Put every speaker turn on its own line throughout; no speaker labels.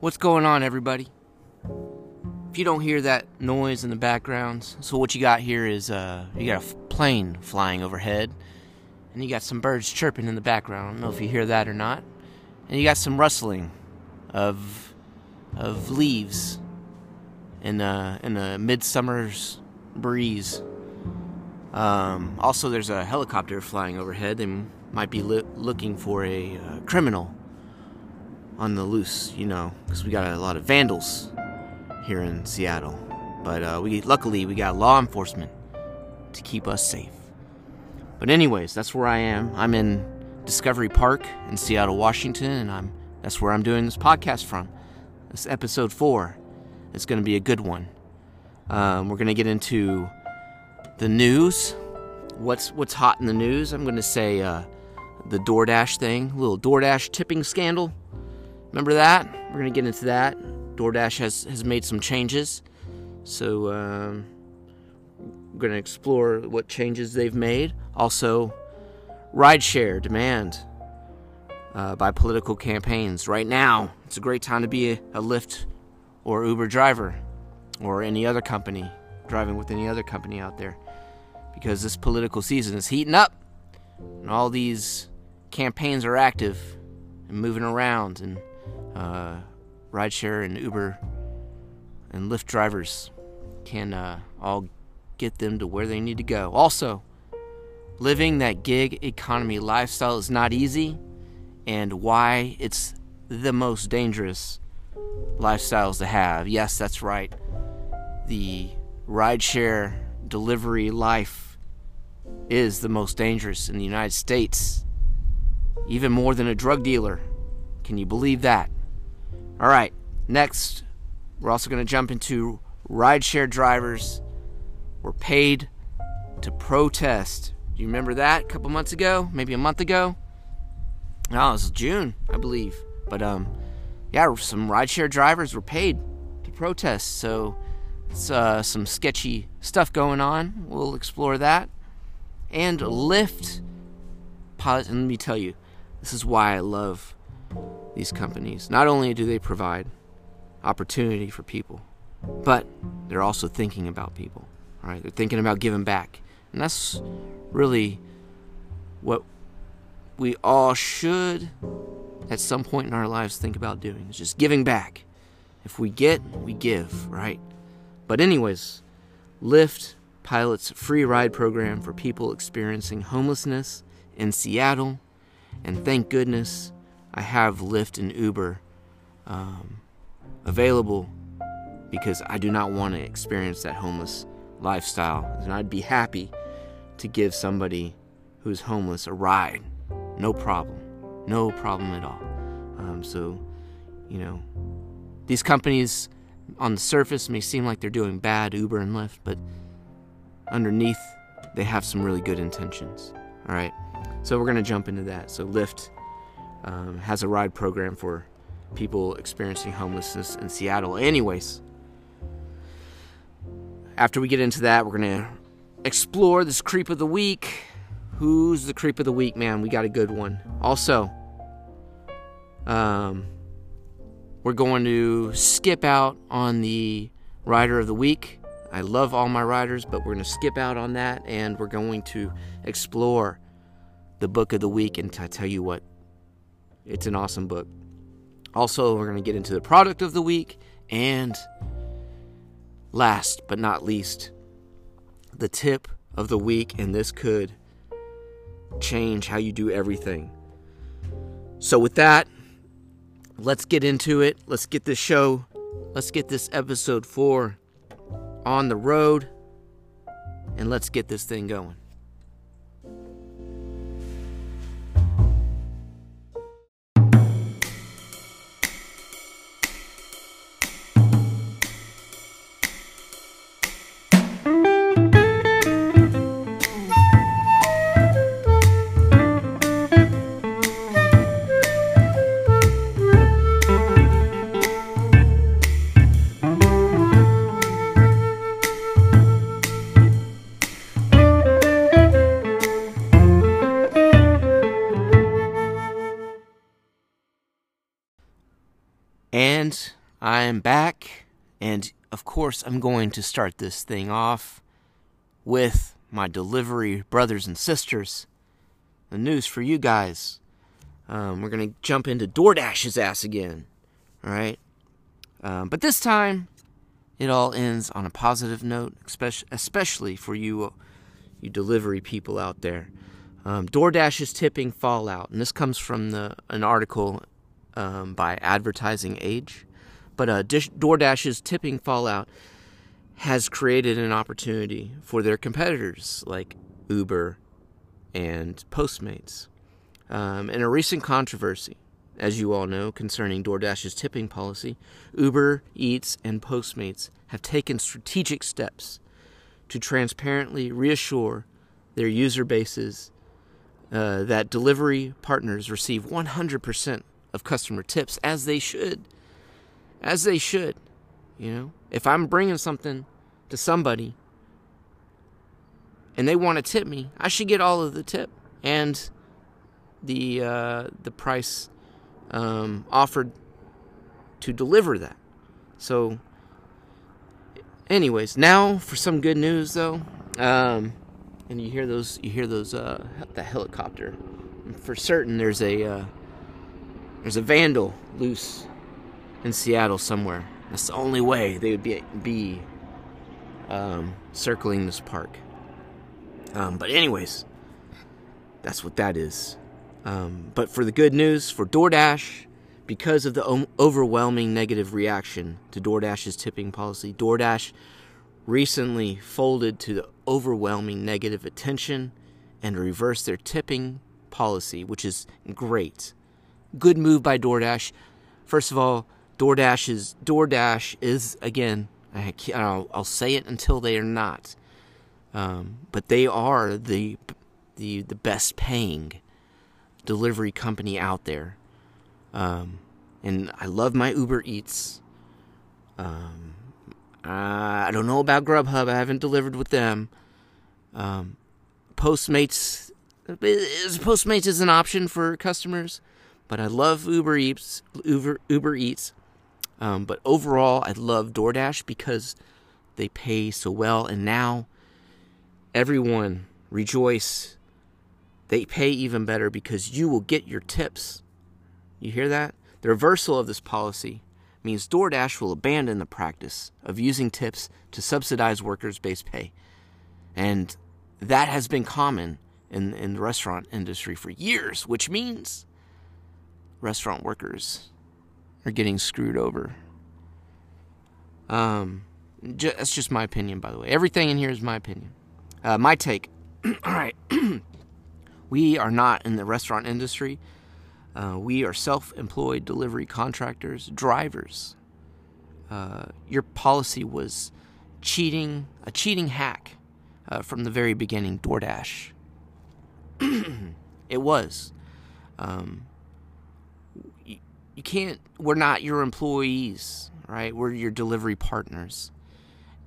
What's going on, everybody? If you don't hear that noise in the background, so what you got here is uh, you got a plane flying overhead, and you got some birds chirping in the background. I don't know if you hear that or not, and you got some rustling of of leaves in a in a midsummer's breeze. Um, also, there's a helicopter flying overhead. They might be li- looking for a uh, criminal on the loose, you know, because we got a lot of vandals here in Seattle. But uh, we luckily we got law enforcement to keep us safe. But anyways, that's where I am. I'm in Discovery Park in Seattle, Washington, and I'm that's where I'm doing this podcast from. This episode four. It's going to be a good one. Um, we're going to get into the news. What's what's hot in the news? I'm going to say uh, the DoorDash thing, little DoorDash tipping scandal. Remember that? We're gonna get into that. DoorDash has has made some changes, so um, we're gonna explore what changes they've made. Also, rideshare demand uh, by political campaigns. Right now, it's a great time to be a, a Lyft or Uber driver, or any other company driving with any other company out there, because this political season is heating up, and all these campaigns are active and moving around and uh, rideshare and Uber and Lyft drivers can uh, all get them to where they need to go. Also, living that gig economy lifestyle is not easy, and why it's the most dangerous lifestyles to have. Yes, that's right. The rideshare delivery life is the most dangerous in the United States, even more than a drug dealer. Can you believe that? All right, next, we're also going to jump into rideshare drivers were paid to protest. Do you remember that a couple months ago? Maybe a month ago? No, it was June, I believe. But um, yeah, some rideshare drivers were paid to protest. So it's uh, some sketchy stuff going on. We'll explore that. And Lyft. Pause. And let me tell you, this is why I love these companies. Not only do they provide opportunity for people, but they're also thinking about people. All right, they're thinking about giving back, and that's really what we all should, at some point in our lives, think about doing. Is just giving back. If we get, we give, right? But anyways, Lyft pilots free ride program for people experiencing homelessness in Seattle, and thank goodness I have Lyft and Uber um, available because I do not want to experience that homeless lifestyle. And I'd be happy to give somebody who's homeless a ride. No problem. No problem at all. Um, so, you know, these companies on the surface may seem like they're doing bad, Uber and Lyft, but underneath they have some really good intentions. All right. So we're going to jump into that. So, Lyft um, has a ride program for people experiencing homelessness in Seattle. Anyways, after we get into that, we're going to explore this creep of the week. Who's the creep of the week, man? We got a good one. Also, um, we're going to skip out on the rider of the week. I love all my riders, but we're going to skip out on that and we're going to explore the book of the week. And I tell you what, it's an awesome book. Also, we're going to get into the product of the week. And last but not least, the tip of the week. And this could change how you do everything. So, with that, let's get into it. Let's get this show, let's get this episode four on the road. And let's get this thing going. Am back, and of course, I'm going to start this thing off with my delivery brothers and sisters. The news for you guys. Um, we're going to jump into DoorDash's ass again. All right? Um, but this time, it all ends on a positive note, especially for you, you delivery people out there. Um, DoorDash is tipping fallout, and this comes from the an article um, by Advertising Age. But uh, Dish, DoorDash's tipping fallout has created an opportunity for their competitors like Uber and Postmates. Um, in a recent controversy, as you all know, concerning DoorDash's tipping policy, Uber Eats and Postmates have taken strategic steps to transparently reassure their user bases uh, that delivery partners receive 100% of customer tips as they should as they should. You know, if I'm bringing something to somebody and they want to tip me, I should get all of the tip and the uh, the price um, offered to deliver that. So, anyways, now for some good news though, um, and you hear those you hear those uh, the helicopter. For certain, there's a uh, there's a vandal loose in Seattle somewhere. That's the only way they would be be um, circling this park. Um, but anyways, that's what that is. Um, but for the good news for DoorDash, because of the overwhelming negative reaction to DoorDash's tipping policy, DoorDash recently folded to the overwhelming negative attention and reversed their tipping policy, which is great. Good move by DoorDash. First of all, DoorDash is DoorDash is again. I will I'll say it until they are not, um, but they are the the the best paying delivery company out there. Um, and I love my Uber Eats. Um, I don't know about Grubhub. I haven't delivered with them. Um, Postmates, Postmates is an option for customers, but I love Uber Eats. Uber Uber Eats. Um, but overall, I love DoorDash because they pay so well. And now, everyone rejoice. They pay even better because you will get your tips. You hear that? The reversal of this policy means DoorDash will abandon the practice of using tips to subsidize workers' base pay. And that has been common in, in the restaurant industry for years, which means restaurant workers are getting screwed over. Um, ju- that's just my opinion, by the way. Everything in here is my opinion. Uh, my take. All right. we are not in the restaurant industry. Uh, we are self employed delivery contractors, drivers. Uh, your policy was cheating, a cheating hack uh, from the very beginning, DoorDash. it was. Um, you can't we're not your employees right? We're your delivery partners.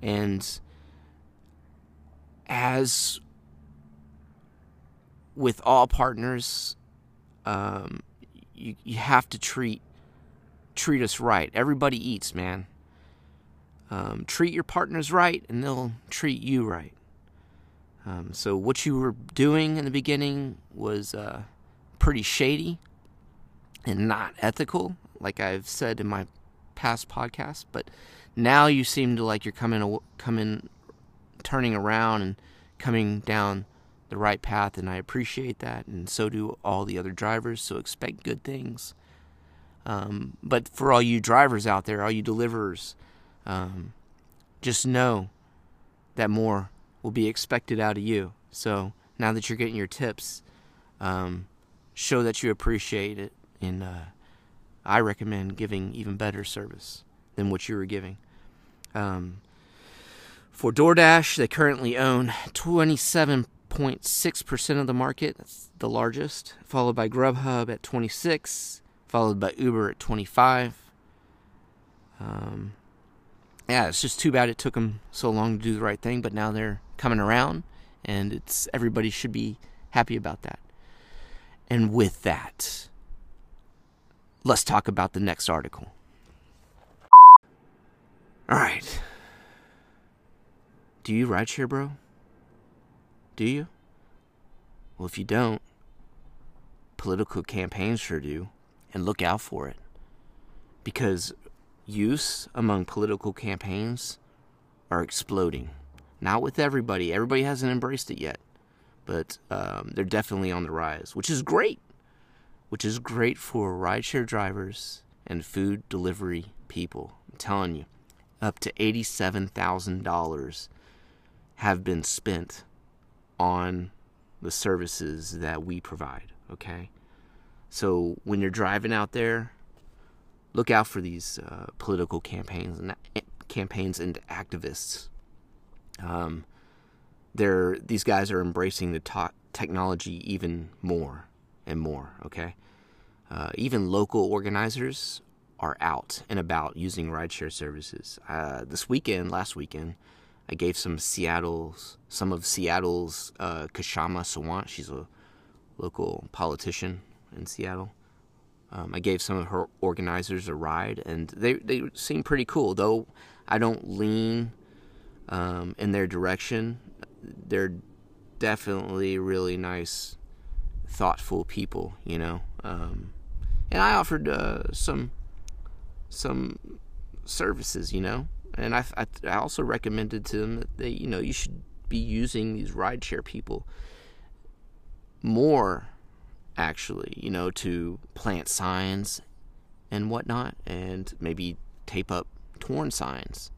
And as with all partners um, you, you have to treat treat us right. Everybody eats man. Um, treat your partners right and they'll treat you right. Um, so what you were doing in the beginning was uh, pretty shady and not ethical, like I've said in my past podcasts. But now you seem to like you're coming, coming, turning around and coming down the right path, and I appreciate that, and so do all the other drivers. So expect good things. Um, but for all you drivers out there, all you deliverers, um, just know that more will be expected out of you. So now that you're getting your tips, um, show that you appreciate it and uh, I recommend giving even better service than what you were giving. Um, for DoorDash, they currently own 27.6% of the market. That's the largest, followed by Grubhub at 26, followed by Uber at 25. Um, yeah, it's just too bad it took them so long to do the right thing, but now they're coming around, and it's everybody should be happy about that. And with that, let's talk about the next article. All right. Do you rideshare, bro? Do you? Well, if you don't, political campaigns sure do, and look out for it. Because use among political campaigns are exploding. Not with everybody, everybody hasn't embraced it yet, but um, they're definitely on the rise, which is great. Which is great for rideshare drivers and food delivery people. I'm telling you, up to $87,000 have been spent on the services that we provide, okay? So when you're driving out there, look out for these uh, political campaigns and campaigns and activists. Um, they're these guys are embracing the technology even more and more. Okay, uh, even local organizers are out and about using rideshare services. Uh, this weekend, last weekend, I gave some Seattle's some of Seattle's uh, Kshama Sawant. She's a local politician in Seattle. Um, I gave some of her organizers a ride, and they they seem pretty cool. Though I don't lean um, in their direction, they're definitely really nice, thoughtful people. You know, um, and I offered uh, some some services. You know, and I, I I also recommended to them that they you know you should be using these rideshare people more actually, you know, to plant signs and whatnot, and maybe tape up torn signs.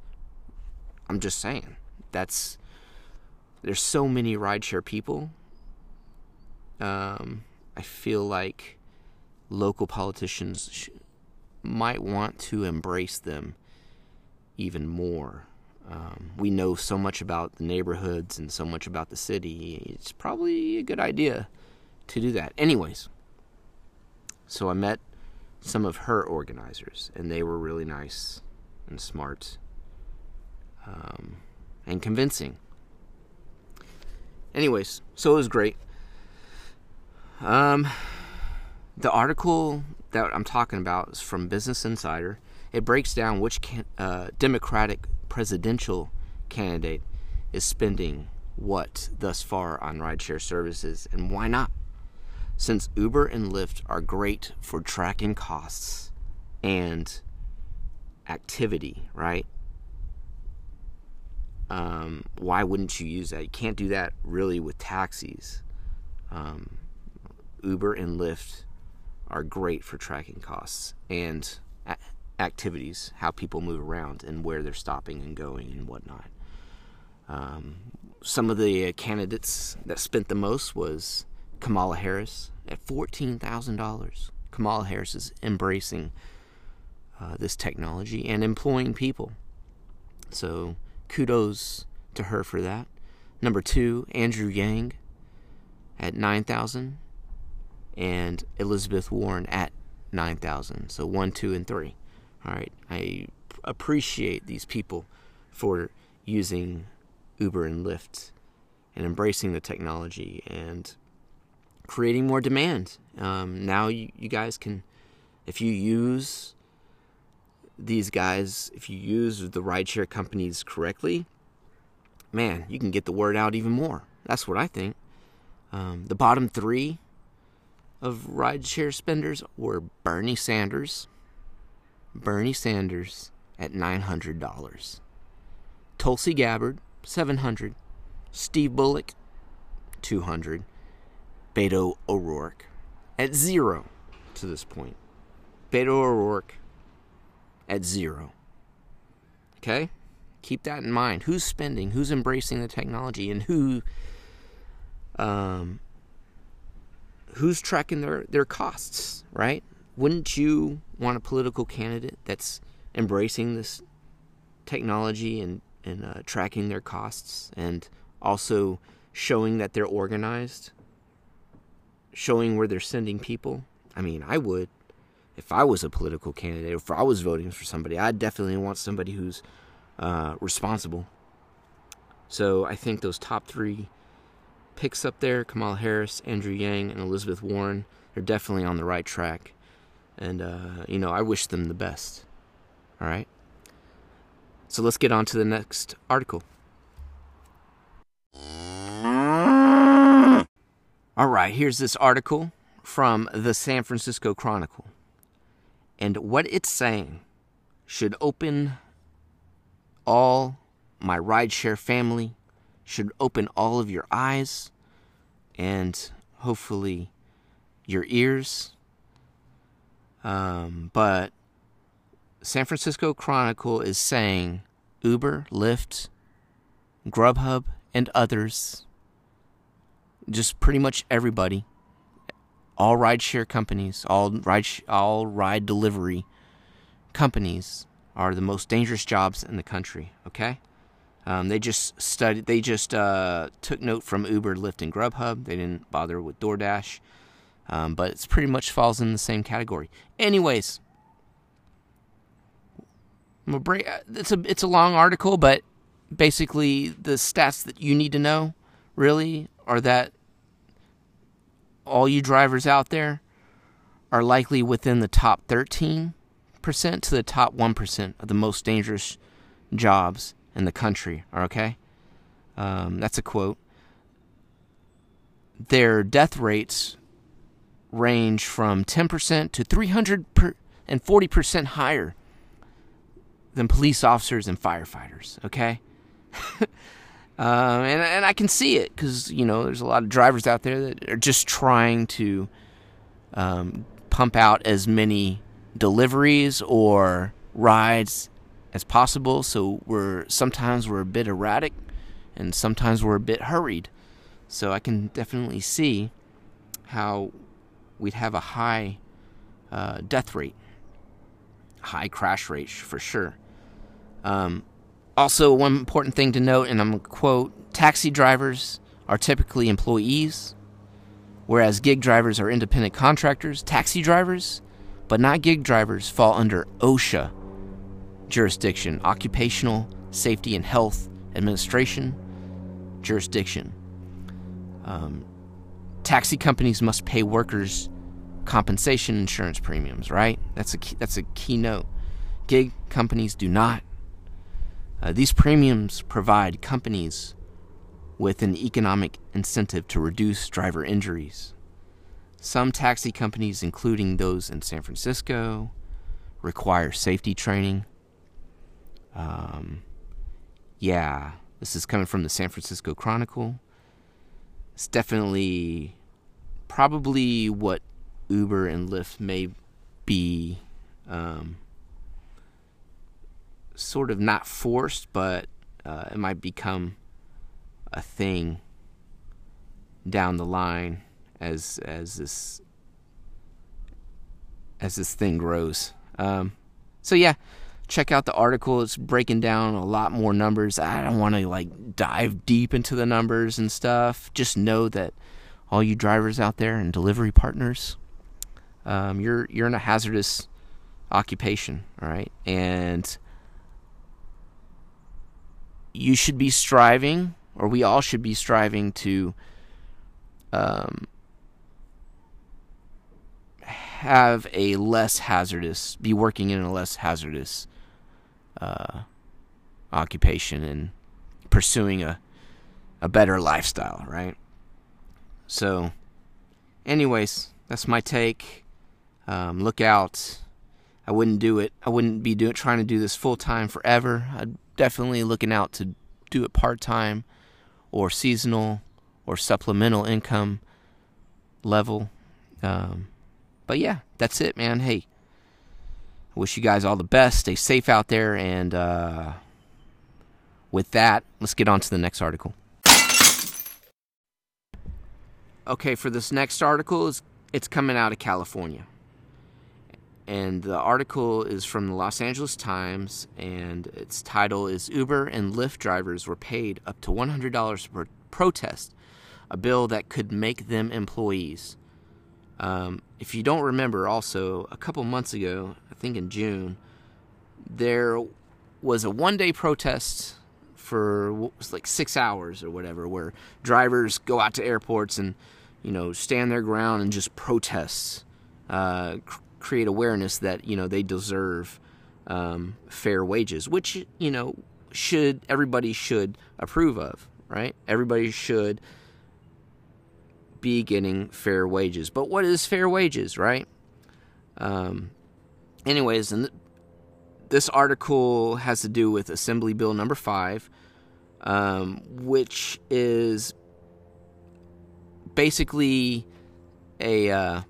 I'm just saying, that's there's so many rideshare people. Um, I feel like local politicians sh- might want to embrace them even more. Um, we know so much about the neighborhoods and so much about the city. It's probably a good idea to do that. Anyways, so I met some of her organizers, and they were really nice and smart um, and convincing. Anyways, so it was great. Um, the article that I'm talking about is from Business Insider. It breaks down which can, uh, Democratic presidential candidate is spending what thus far on rideshare services and why not. Since Uber and Lyft are great for tracking costs and activity, right? Um, why wouldn't you use that? You can't do that really with taxis. Um, Uber and Lyft are great for tracking costs and activities, how people move around and where they're stopping and going and whatnot. Um, some of the candidates that spent the most was Kamala Harris at $14,000. Kamala Harris is embracing uh, this technology and employing people. So kudos to her for that. Number two, Andrew Yang at 9,000 and Elizabeth Warren at 9,000. So one, two, and three. All right. I appreciate these people for using Uber and Lyft and embracing the technology and creating more demand. Um, now you, you guys can, if you use these guys, if you use the rideshare companies correctly, man, you can get the word out even more. That's what I think. Um, the bottom three of rideshare spenders were Bernie Sanders, Bernie Sanders at $900, Tulsi Gabbard, 700, Steve Bullock, 200, Beto O'Rourke at zero to this point. Beto O'Rourke at zero. Okay? Keep that in mind. Who's spending? Who's embracing the technology? And who um, who's tracking their, their costs, right? Wouldn't you want a political candidate that's embracing this technology and, and uh, tracking their costs and also showing that they're organized showing where they're sending people. I mean, I would. If I was a political candidate, if I was voting for somebody, I'd definitely want somebody who's uh, responsible. So I think those top three picks up there Kamala Harris, Andrew Yang, and Elizabeth Warren. They're definitely on the right track. And, uh, you know, I wish them the best. All right? So let's get on to the next article. All right, here's this article from the San Francisco Chronicle. And what it's saying should open all my rideshare family, should open all of your eyes and hopefully your ears. Um, but San Francisco Chronicle is saying Uber, Lyft, Grubhub, and others, just pretty much everybody, all rideshare companies, all ride all ride delivery companies are the most dangerous jobs in the country. Okay, um, they just studied. They just uh, took note from Uber, Lyft, and Grubhub. They didn't bother with DoorDash, um, but it's pretty much falls in the same category. Anyways, I'm break. Uh, it's a it's a long article, but basically the stats that you need to know really are that all you drivers out there are likely within the top 13% to the top 1% of the most dangerous jobs in the country. Okay? Um, that's a quote. Their death rates range from 10% to 340% higher than police officers and firefighters. Okay? Uh, and and I can see it because you know there's a lot of drivers out there that are just trying to um, pump out as many deliveries or rides as possible. So we're sometimes we're a bit erratic, and sometimes we're a bit hurried. So I can definitely see how we'd have a high uh, death rate, high crash rate for sure. Um, also, one important thing to note, and I'm going to quote taxi drivers are typically employees, whereas gig drivers are independent contractors. Taxi drivers, but not gig drivers, fall under OSHA jurisdiction, Occupational Safety and Health Administration jurisdiction. Um, taxi companies must pay workers compensation insurance premiums, right? That's a key, that's a key note. Gig companies do not. Uh, these premiums provide companies with an economic incentive to reduce driver injuries. Some taxi companies, including those in San Francisco, require safety training. Um, yeah, this is coming from the San Francisco Chronicle. It's definitely probably what Uber and Lyft may be um, sort of not forced, but uh, it might become a thing down the line as as this as this thing grows. Um, so yeah, check out the article. It's breaking down a lot more numbers. I don't want to like dive deep into the numbers and stuff. Just know that all you drivers out there and delivery partners, um, you're you're in a hazardous occupation, all right, and you should be striving, or we all should be striving to um, have a less hazardous, be working in a less hazardous uh, occupation and pursuing a a better lifestyle, right? So, anyways, that's my take. Um, look out. I wouldn't do it. I wouldn't be doing trying to do this full time forever. I'd definitely looking out to do it part time or seasonal or supplemental income level. Um, but yeah, that's it, man. Hey, Wish you guys all the best. Stay safe out there. And uh, with that, let's get on to the next article. Okay, for this next article, it's, it's coming out of California and the article is from the Los Angeles Times, and its title is Uber and Lyft drivers were paid up to $100 per protest, a bill that could make them employees. Um, if you don't remember, also, a couple months ago, think in June, there was a one day protest for like six hours or whatever, where drivers go out to airports and, you know, stand their ground and just protest. Uh, create awareness that you know they deserve um, fair wages, which you know should everybody should approve of, right? Everybody should be getting fair wages. But what is fair wages, right? Um, anyways, and th- this article has to do with Assembly Bill number five, um, which is basically a, uh,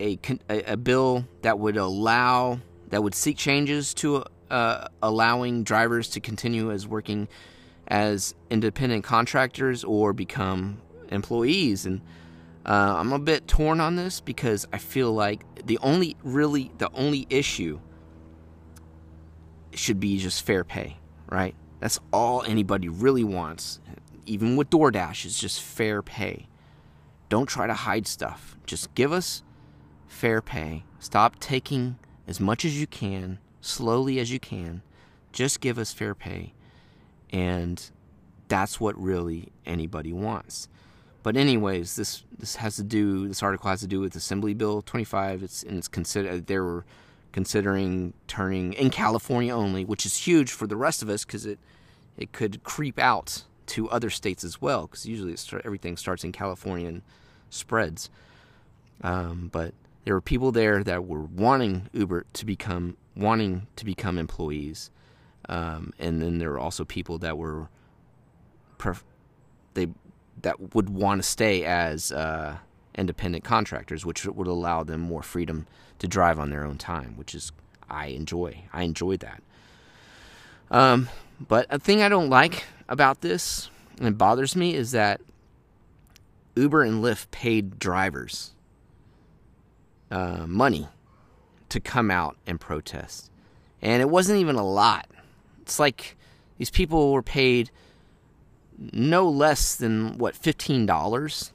a a bill that would allow that would seek changes to uh, allowing drivers to continue as working as independent contractors or become employees. And uh, I'm a bit torn on this because I feel like the only really the only issue should be just fair pay, right? That's all anybody really wants, even with DoorDash, is just fair pay. Don't try to hide stuff. Just give us fair pay. Stop taking as much as you can, slowly as you can. Just give us fair pay. And that's what really anybody wants. But anyways, this this has to do this article has to do with Assembly Bill 25. It's and it's considered they were considering turning in California only, which is huge for the rest of us because it it could creep out to other states as well. Because usually start, everything starts in California and spreads. Um, but there were people there that were wanting Uber to become wanting to become employees, um, and then there were also people that were pref- they that would want to stay as uh, independent contractors, which would allow them more freedom to drive on their own time, which is I enjoy. I enjoy that. Um, but a thing I don't like about this and it bothers me is that Uber and Lyft paid drivers uh, money to come out and protest, and it wasn't even a lot. It's like these people were paid no less than what fifteen dollars.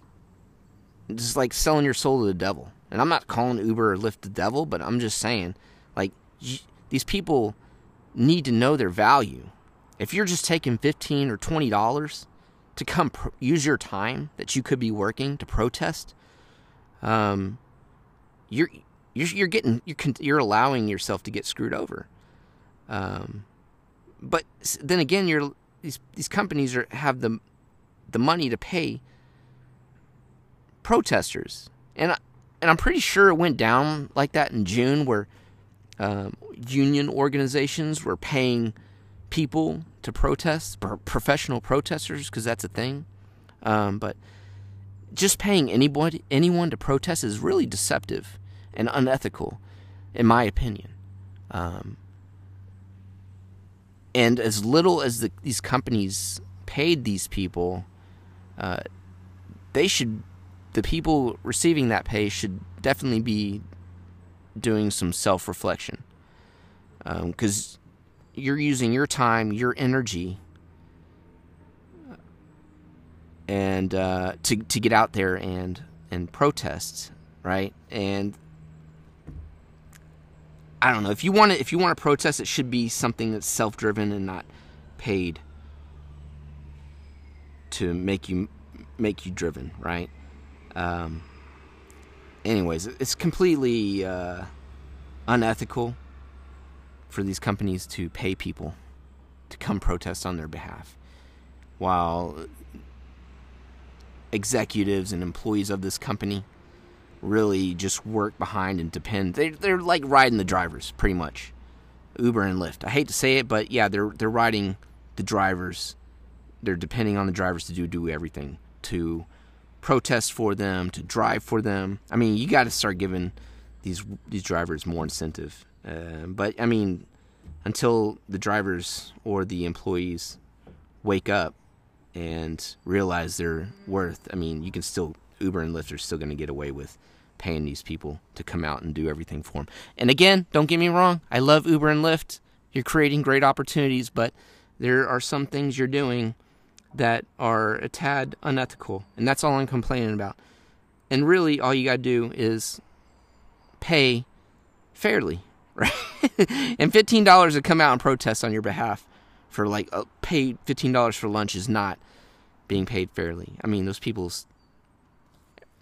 Just like selling your soul to the devil. And I'm not calling Uber or Lyft the devil, but I'm just saying, like these people need to know their value. If you're just taking fifteen or twenty dollars to come use your time that you could be working to protest, um, you're you're, you're getting you're, you're allowing yourself to get screwed over. Um, but then again, you're these these companies are have the the money to pay protesters, and I, and I'm pretty sure it went down like that in June, where um, union organizations were paying people to protest, professional protesters, because that's a thing. Um, but just paying anybody anyone to protest is really deceptive and unethical, in my opinion. Um, and as little as the, these companies paid these people, uh, they should, the people receiving that pay should definitely be doing some self reflection. Because um, you're using your time, your energy, and uh, to to get out there and and protest, right? And I don't know if you want to if you want to protest, it should be something that's self driven and not paid to make you make you driven, right? Um, anyways, it's completely uh, unethical for these companies to pay people to come protest on their behalf, while executives and employees of this company really just work behind and depend. They they're like riding the drivers pretty much. Uber and Lyft. I hate to say it, but yeah, they're they're riding the drivers. They're depending on the drivers to do do everything to protest for them, to drive for them. I mean, you got to start giving these these drivers more incentive. Uh, but I mean, until the drivers or the employees wake up and realize their worth, I mean, you can still Uber and Lyft are still going to get away with paying these people to come out and do everything for them. And again, don't get me wrong, I love Uber and Lyft. You're creating great opportunities, but there are some things you're doing that are a tad unethical, and that's all I'm complaining about. And really, all you got to do is pay fairly, right? and $15 to come out and protest on your behalf for like uh, pay $15 for lunch is not being paid fairly. I mean, those people's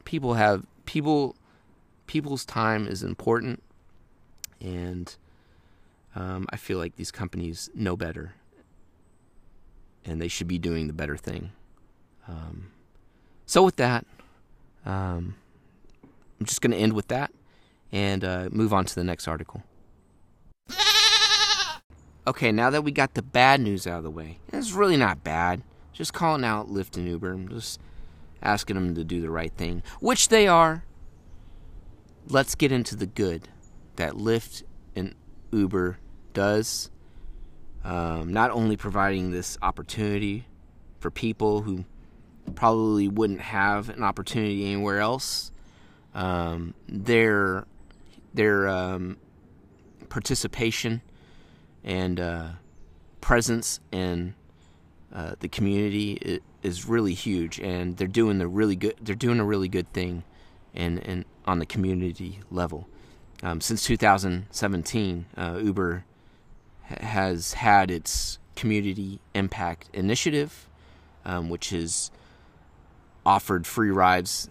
people have people people's time is important and um, I feel like these companies know better, and they should be doing the better thing. Um, so with that, um, I'm just going to end with that and uh, move on to the next article. Okay, now that we got the bad news out of the way, it's really not bad. Just calling out Lyft and Uber, I'm just asking them to do the right thing, which they are. Let's get into the good that Lyft and Uber does. Um, not only providing this opportunity for people who probably wouldn't have an opportunity anywhere else, um, their their um, participation and uh, presence in uh, the community is really huge, and they're doing the really good. They're doing a really good thing, and and on the community level. Um, since 2017, uh, Uber ha- has had its community impact initiative, um, which has offered free rides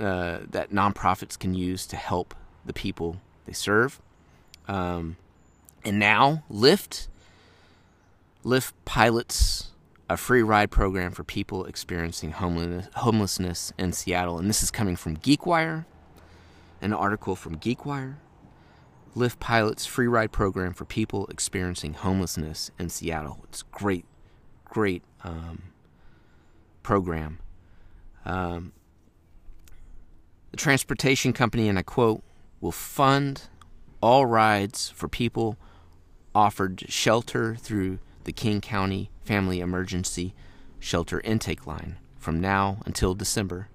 uh, that nonprofits can use to help the people they serve. Um, and now Lyft, Lyft pilots a free ride program for people experiencing homelessness in Seattle. And this is coming from GeekWire, an article from GeekWire. Lyft pilots free ride program for people experiencing homelessness in Seattle. It's great, great um, program. Um, the transportation company, and I quote, will fund all rides for people offered shelter through the King County Family Emergency Shelter Intake Line from now until December.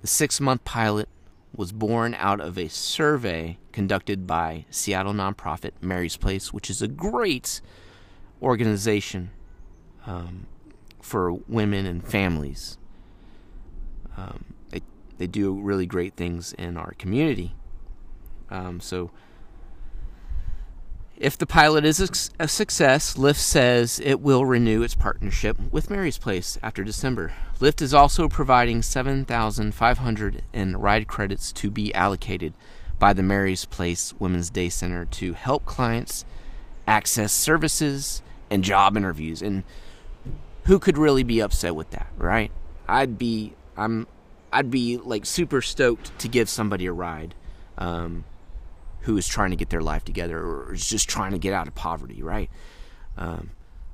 The six month pilot was born out of a survey conducted by Seattle nonprofit Mary's Place, which is a great organization um, for women and families. Um, they, they do really great things in our community. Um, so, if the pilot is a success, Lyft says it will renew its partnership with Mary's Place after December. Lyft is also providing 7,500 in ride credits to be allocated by the Mary's Place Women's Day Center to help clients access services and job interviews. And who could really be upset with that, right? I'd be I'm I'd be like super stoked to give somebody a ride. Um, who is trying to get their life together or is just trying to get out of poverty, right? Um,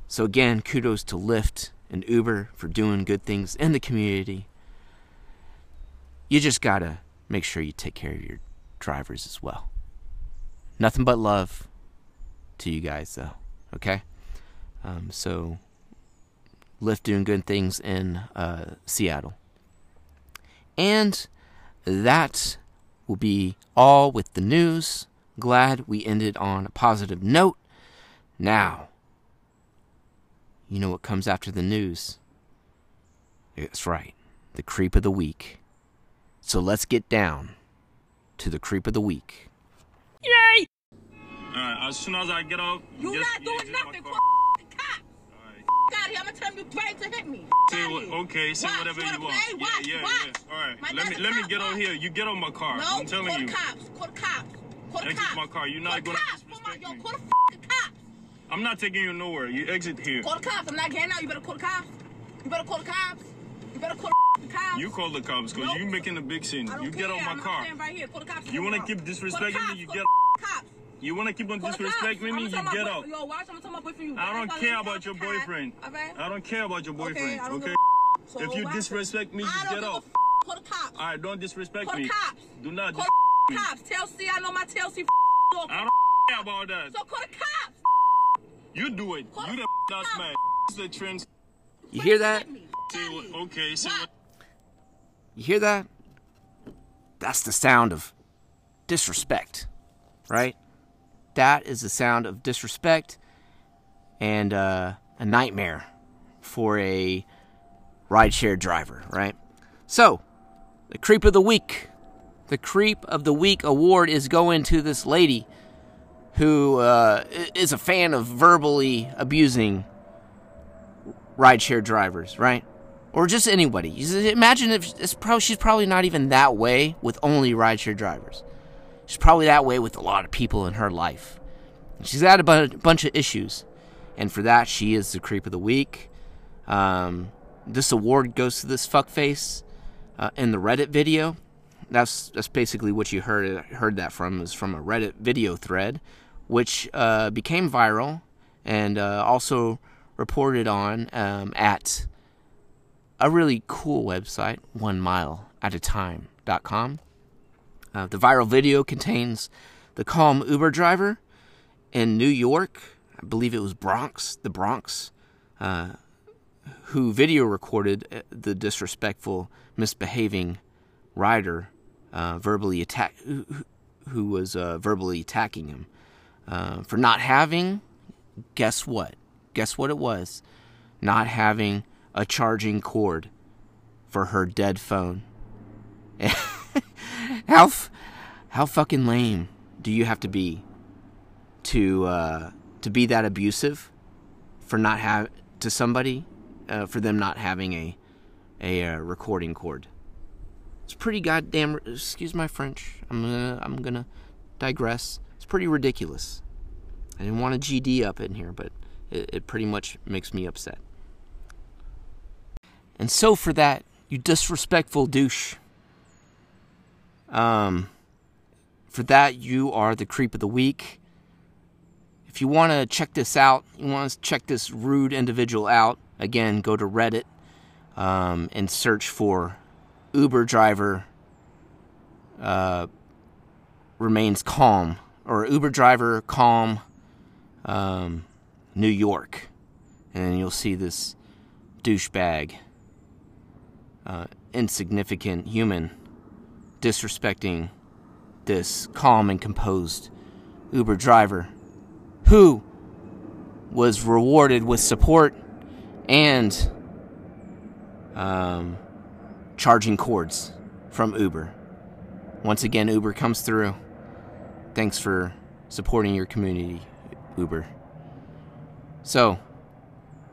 so, again, kudos to Lyft and Uber for doing good things in the community. You just got to make sure you take care of your drivers as well. Nothing but love to you guys, though, okay? Um, so, Lyft doing good things in uh, Seattle. And that will be all with the news. Glad we ended on a positive note. Now, you know what comes after the news? That's right, the creep of the week. So let's get down to the creep of the week.
Yay! Alright, as soon as I get off,
you're not doing nothing out of here. I'm gonna you to hit me.
Say what, okay, say watch. whatever you, you want. Play? Watch, yeah, yeah, watch. yeah. All right. My let me let me get on here. You get on my car.
No,
I'm telling
call
you.
The cops. Call the cops. Call the
exit
cops.
my car. You're not
call
gonna
cops.
disrespect me.
call the cops.
I'm not taking you nowhere. You exit here.
Call the cops. I'm not getting out. You better call the cops. You better call the cops. You better call the cops.
You call the cops because nope. you making a big scene. You
care.
get on my
I'm
car.
Right here. Call the cops.
You want to keep disrespecting me? You get.
Cops.
You want to keep on disrespecting me? You get up.
Yo, watch, I'm talking about boyfriend.
I don't care about your boyfriend. I don't care about your boyfriend. Okay.
So
if you disrespect me, you get up.
Call the cops.
All right, don't disrespect
Call
me.
the cops.
Do not
call
disrespect
the cops. Tell C I know my tell C.
I don't care about that.
So call the cops.
You do it. Call you the that's man. This is a trend.
You hear that?
Okay, so
you hear that? That's the sound of disrespect, right? That is the sound of disrespect and uh, a nightmare for a rideshare driver, right? So, the creep of the week. The creep of the week award is going to this lady who uh, is a fan of verbally abusing rideshare drivers, right? Or just anybody. Imagine if probably, she's probably not even that way with only rideshare drivers. She's probably that way with a lot of people in her life. She's got a bu- bunch of issues. And for that, she is the creep of the week. Um, this award goes to this fuckface uh, in the Reddit video. That's that's basically what you heard heard that from is from a Reddit video thread, which uh, became viral and uh, also reported on um, at a really cool website, one mile at a time.com. Uh, the viral video contains the calm Uber driver in New York, I believe it was Bronx, the Bronx, uh, who video recorded uh, the disrespectful, misbehaving rider uh, verbally attack, who, who was uh, verbally attacking him uh, for not having. Guess what? Guess what it was? Not having a charging cord for her dead phone. how f- how fucking lame do you have to be to uh, to be that abusive for not have to somebody uh, for them not having a a uh, recording cord? It's pretty goddamn. Excuse my French. I'm gonna I'm gonna digress. It's pretty ridiculous. I didn't want a GD up in here, but it, it pretty much makes me upset. And so for that, you disrespectful douche. Um, for that, you are the creep of the week. If you want to check this out, you want to check this rude individual out, again, go to Reddit um, and search for Uber driver uh, remains calm, or Uber driver calm um, New York. And you'll see this douchebag, uh, insignificant human, disrespecting this calm and composed Uber driver who was rewarded with support and um, charging cords from Uber. Once again, Uber comes through. Thanks for supporting your community, Uber. So,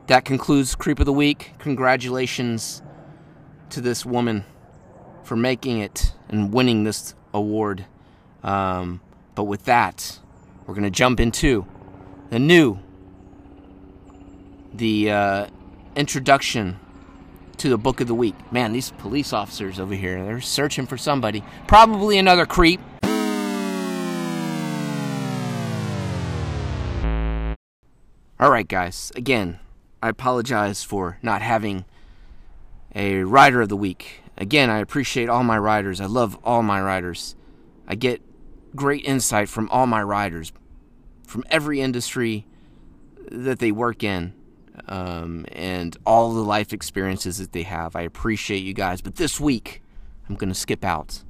that concludes Creep of the Week. Congratulations to this woman for making it and winning this award. Um, but with that, we're going to jump into the new, the uh, introduction to the book of the week. Man, these police officers over here, they're searching for somebody. Probably another creep. All right, guys. Again, I apologize for not having a writer of the week. Again, I appreciate all my riders. I love all my riders. I get great insight from all my riders, from every industry that they work in, um, and all the life experiences that they have. I appreciate you guys. But this week, I'm going to skip out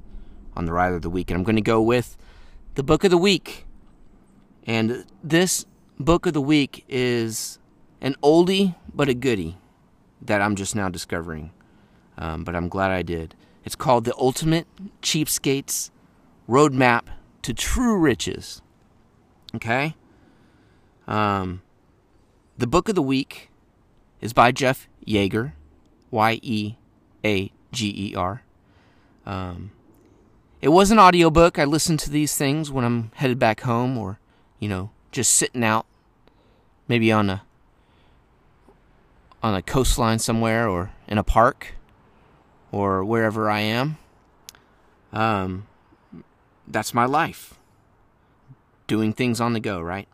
on the rider of the week, and I'm going to go with the book of the week. And this book of the week is an oldie but a goodie that I'm just now discovering. Um, but I'm glad I did. It's called The Ultimate Cheapskates Roadmap to True Riches. Okay? Um, the book of the week is by Jeff Yeager, Y E A G E R. Um, it was an audiobook. I listen to these things when I'm headed back home or, you know, just sitting out maybe on a on a coastline somewhere or in a park or wherever I am. Um, that's my life. Doing things on the go, right?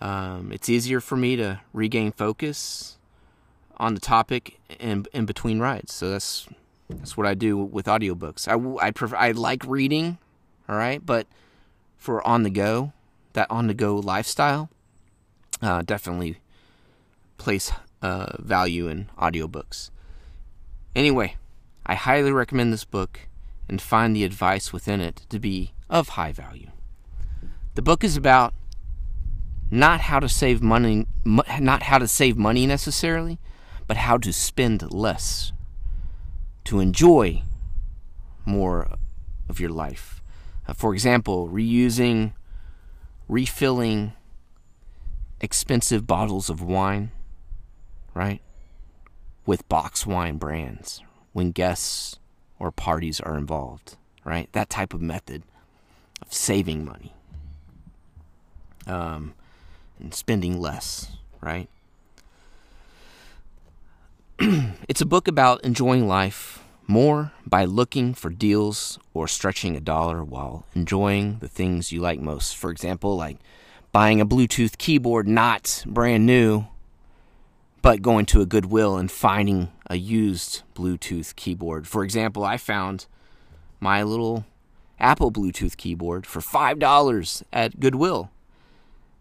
Um, it's easier for me to regain focus on the topic in, in between rides. So that's that's what I do with audiobooks. I, I prefer I like reading, all right, but for on the go, that on the go lifestyle, uh, definitely place uh, value in audiobooks. Anyway, I highly recommend this book and find the advice within it to be of high value. The book is about not how to save money not how to save money necessarily, but how to spend less to enjoy more of your life. Uh, for example, reusing, refilling expensive bottles of wine, right? With box wine brands when guests or parties are involved, right? That type of method. of saving money um, and spending less, right? it's a book about enjoying life more by looking for deals or stretching a dollar while enjoying the things you like most. For example, like buying a Bluetooth keyboard not brand new, but going to a Goodwill and finding a used Bluetooth keyboard. For example, I found my little Apple Bluetooth keyboard for $5 at Goodwill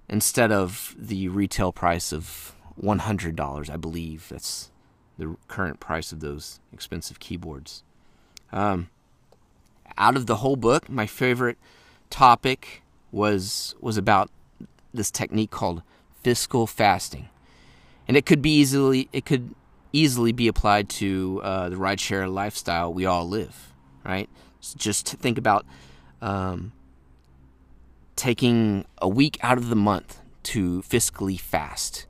instead of the retail price of $100, I believe. That's the current price of those expensive keyboards. Um, out of the whole book, my favorite topic was was about this technique called fiscal fasting, and it could be easily it could easily be applied to uh, the rideshare lifestyle we all live. Right? So just think about um, taking a week out of the month to fiscally fast,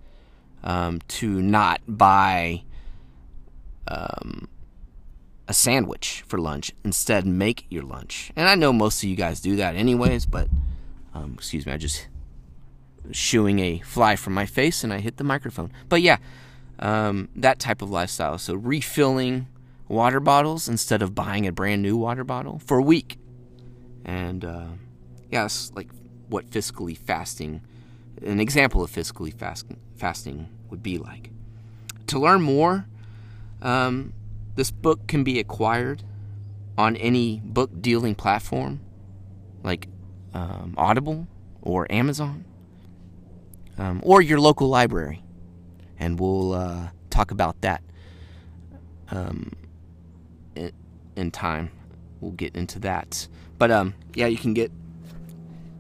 um, to not buy um, a sandwich for lunch. Instead, make your lunch. And I know most of you guys do that anyways, but um, excuse me, I just shooing a fly from my face and I hit the microphone. But yeah, um, that type of lifestyle. So refilling water bottles instead of buying a brand new water bottle for a week. And uh, yeah, it's like what fiscally fasting, an example of fiscally fast, fasting would be like. To learn more, um, this book can be acquired on any book dealing platform like um, Audible or Amazon um, or your local library. And we'll uh, talk about that um, in, time. We'll get into that. But um, yeah, you can get.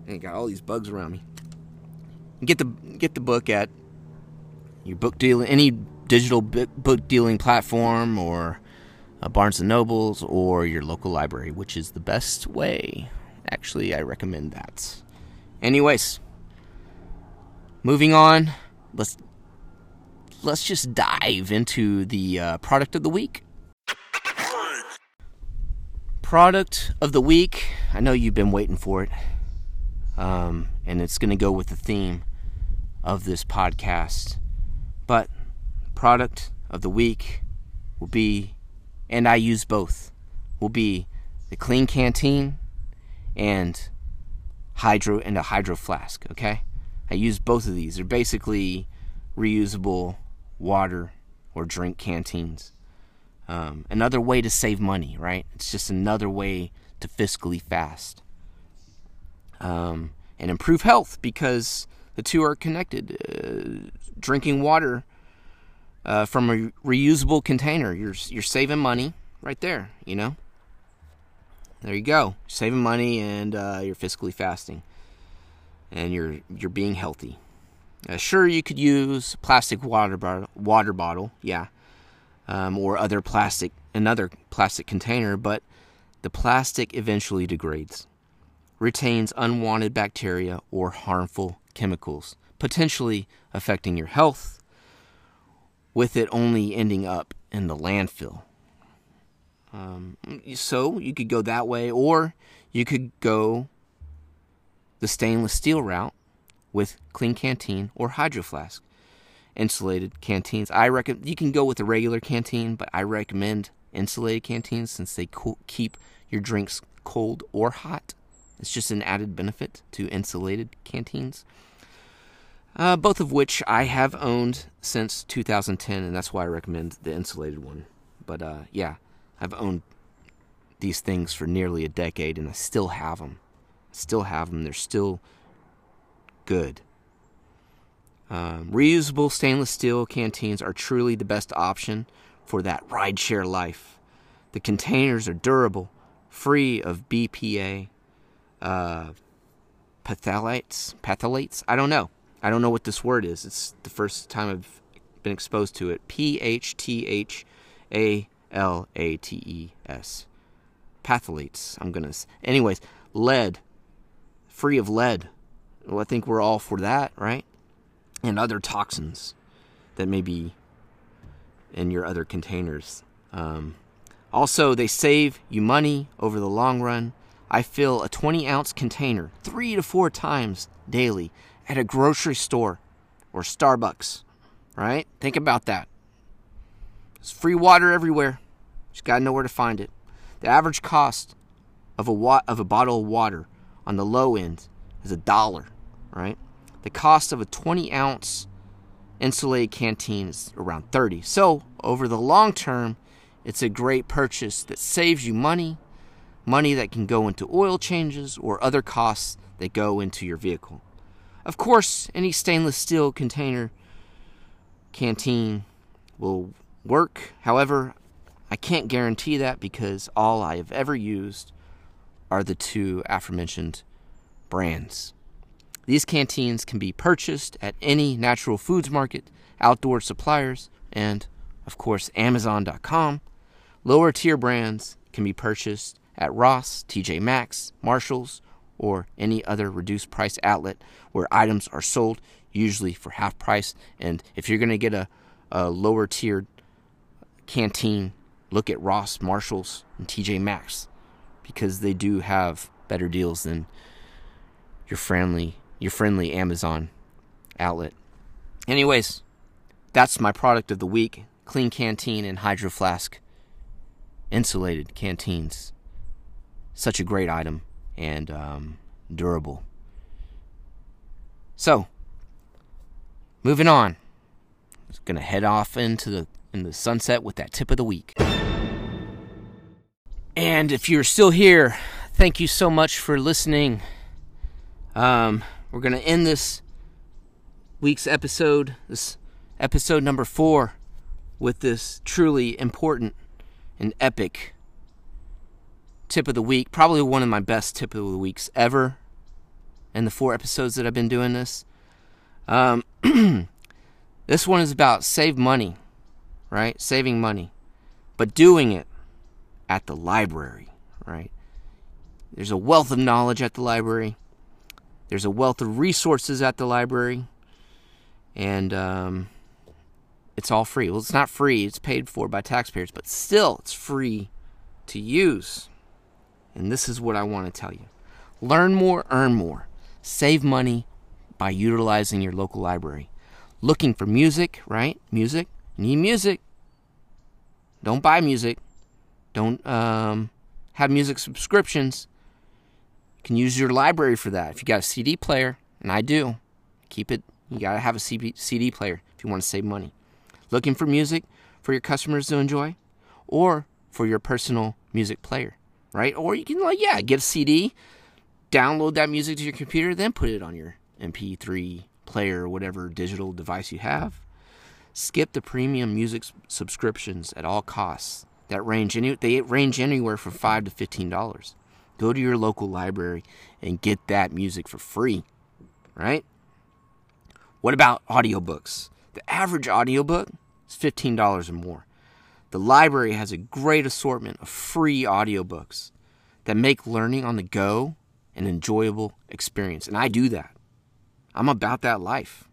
I got all these bugs around me. Get the get the book at your book deal any digital book dealing platform or uh, Barnes and Nobles or your local library, which is the best way. Actually, I recommend that. Anyways, moving on, let's let's just dive into the uh, product of the week. Product of the week. I know you've been waiting for it, um, and it's going to go with the theme of this podcast. But product of the week will be, and I use both, will be the Klean Kanteen and hydro and a hydro flask. Okay, I use both of these. They're basically reusable water or drink canteens. Um, another way to save money, right? It's just another way to fiscally fast um, and improve health because the two are connected. Uh, drinking water uh, from a reusable container. You're you're saving money right there. You know. There you go, saving money and uh, you're fiscally fasting, and you're you're being healthy. Uh, sure, you could use plastic water bottle, water bottle, yeah, um, or other plastic another plastic container, but the plastic eventually degrades, retains unwanted bacteria or harmful chemicals, potentially affecting your health with it only ending up in the landfill. Um, so you could go that way, or you could go the stainless steel route with Klean Kanteen or hydro flask insulated canteens. I reckon you can go with a regular canteen, but I recommend insulated canteens since they co- keep your drinks cold or hot. It's just an added benefit to insulated canteens uh, both of which I have owned since 2010, and that's why I recommend the insulated one. But uh, yeah, I've owned these things for nearly a decade, and I still have them. Still have them. They're still good. Um, reusable stainless steel canteens are truly the best option for that rideshare life. The containers are durable, free of BPA, uh, phthalates, phthalates. I don't know. I don't know what this word is. It's the first time I've been exposed to it. P H T H A L A T E S. Patholates. I'm gonna. Anyways, lead. Free of lead. Well, I think we're all for that, right? And other toxins that may be in your other containers. Um, also, they save you money over the long run. I fill a 20 ounce container three to four times daily at a grocery store or Starbucks, right? Think about that. There's free water everywhere. Just got to know where to find it. The average cost of a wa- of a bottle of water on the low end is a dollar, right? The cost of a 20 ounce insulated canteen is around 30. So, over the long term, it's a great purchase that saves you money, money that can go into oil changes or other costs that go into your vehicle. Of course, any stainless steel container canteen will work. However, I can't guarantee that because all I have ever used are the two aforementioned brands. These canteens can be purchased at any natural foods market, outdoor suppliers, and, of course, Amazon.com. Lower tier brands can be purchased at Ross, TJ Maxx, Marshalls, or any other reduced price outlet where items are sold, usually for half price. And if you're going to get a, a lower tiered canteen, look at Ross, Marshalls, and TJ Maxx because they do have better deals than your friendly your friendly Amazon outlet. Anyways, that's my product of the week. Klean Kanteen and hydro flask insulated canteens. Such a great item and um, durable. So, moving on. Just gonna head off into the in the sunset with that tip of the week. And if you're still here, thank you so much for listening. Um, we're going to end this week's episode, this episode number four, with this truly important and epic tip of the week. Probably one of my best tip of the weeks ever in the four episodes that I've been doing this. Um, this one is about save money, right? Saving money, but doing it at the library, right? There's a wealth of knowledge at the library. There's a wealth of resources at the library, and um, it's all free. Well, it's not free, it's paid for by taxpayers, but still, it's free to use. And this is what I want to tell you learn more, earn more. Save money by utilizing your local library. Looking for music, right? Music. Need music. Don't buy music. Don't um, have music subscriptions. Can use your library for that. If you got a CD player, and I do, keep it. You got to have a CD player if you want to save money. Looking for music for your customers to enjoy, or for your personal music player, right? Or you can, like, yeah, get a CD, download that music to your computer, then put it on your MP3 player or whatever digital device you have. Skip the premium music subscriptions at all costs that range any they range anywhere from five to fifteen dollars. Go to your local library and get that music for free. Right? What about audiobooks? The average audiobook is $15 or more. The library has a great assortment of free audiobooks that make learning on the go an enjoyable experience. And I do that. I'm about that life.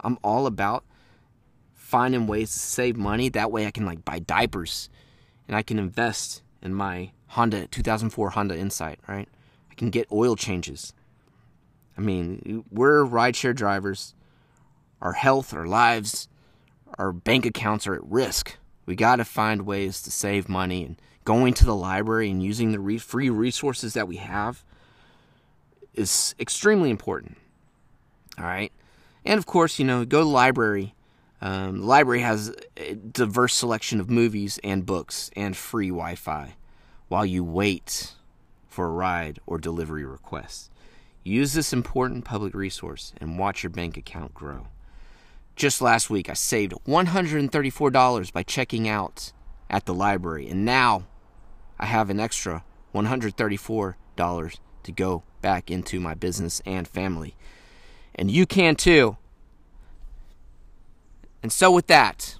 I'm all about finding ways to save money. That way I can like buy diapers and I can invest in my Honda 2004 Honda Insight, right? I can get oil changes. I mean, we're rideshare drivers. Our health, our lives, our bank accounts are at risk. We got to find ways to save money and going to the library and using the re- free resources that we have is extremely important. All right. And of course, you know, go to the library um, the library has a diverse selection of movies and books and free Wi Fi while you wait for a ride or delivery request. Use this important public resource and watch your bank account grow. Just last week, I saved $134 by checking out at the library, and now I have an extra $134 to go back into my business and family. And you can too. And so, with that,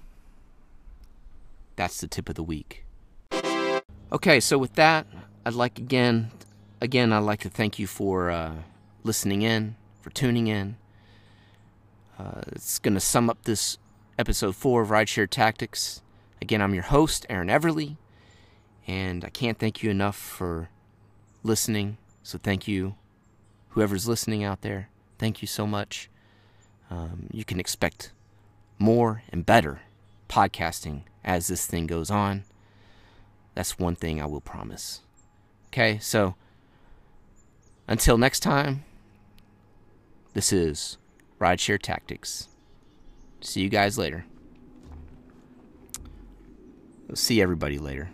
that's the tip of the week. Okay, so with that, I'd like again, again, I'd like to thank you for uh, listening in, for tuning in. Uh, it's going to sum up this episode four of Rideshare Tactics. Again, I'm your host, Aaron Everly, and I can't thank you enough for listening. So thank you, whoever's listening out there. Thank you so much. Um, you can expect more and better podcasting as this thing goes on. That's one thing I will promise. Okay, so until next time, this is Rideshare Tactics. See you guys later. see everybody later.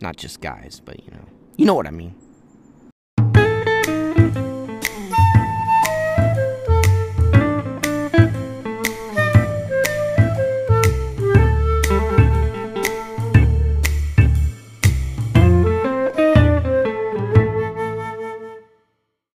Not just guys, but you know. You know what I mean.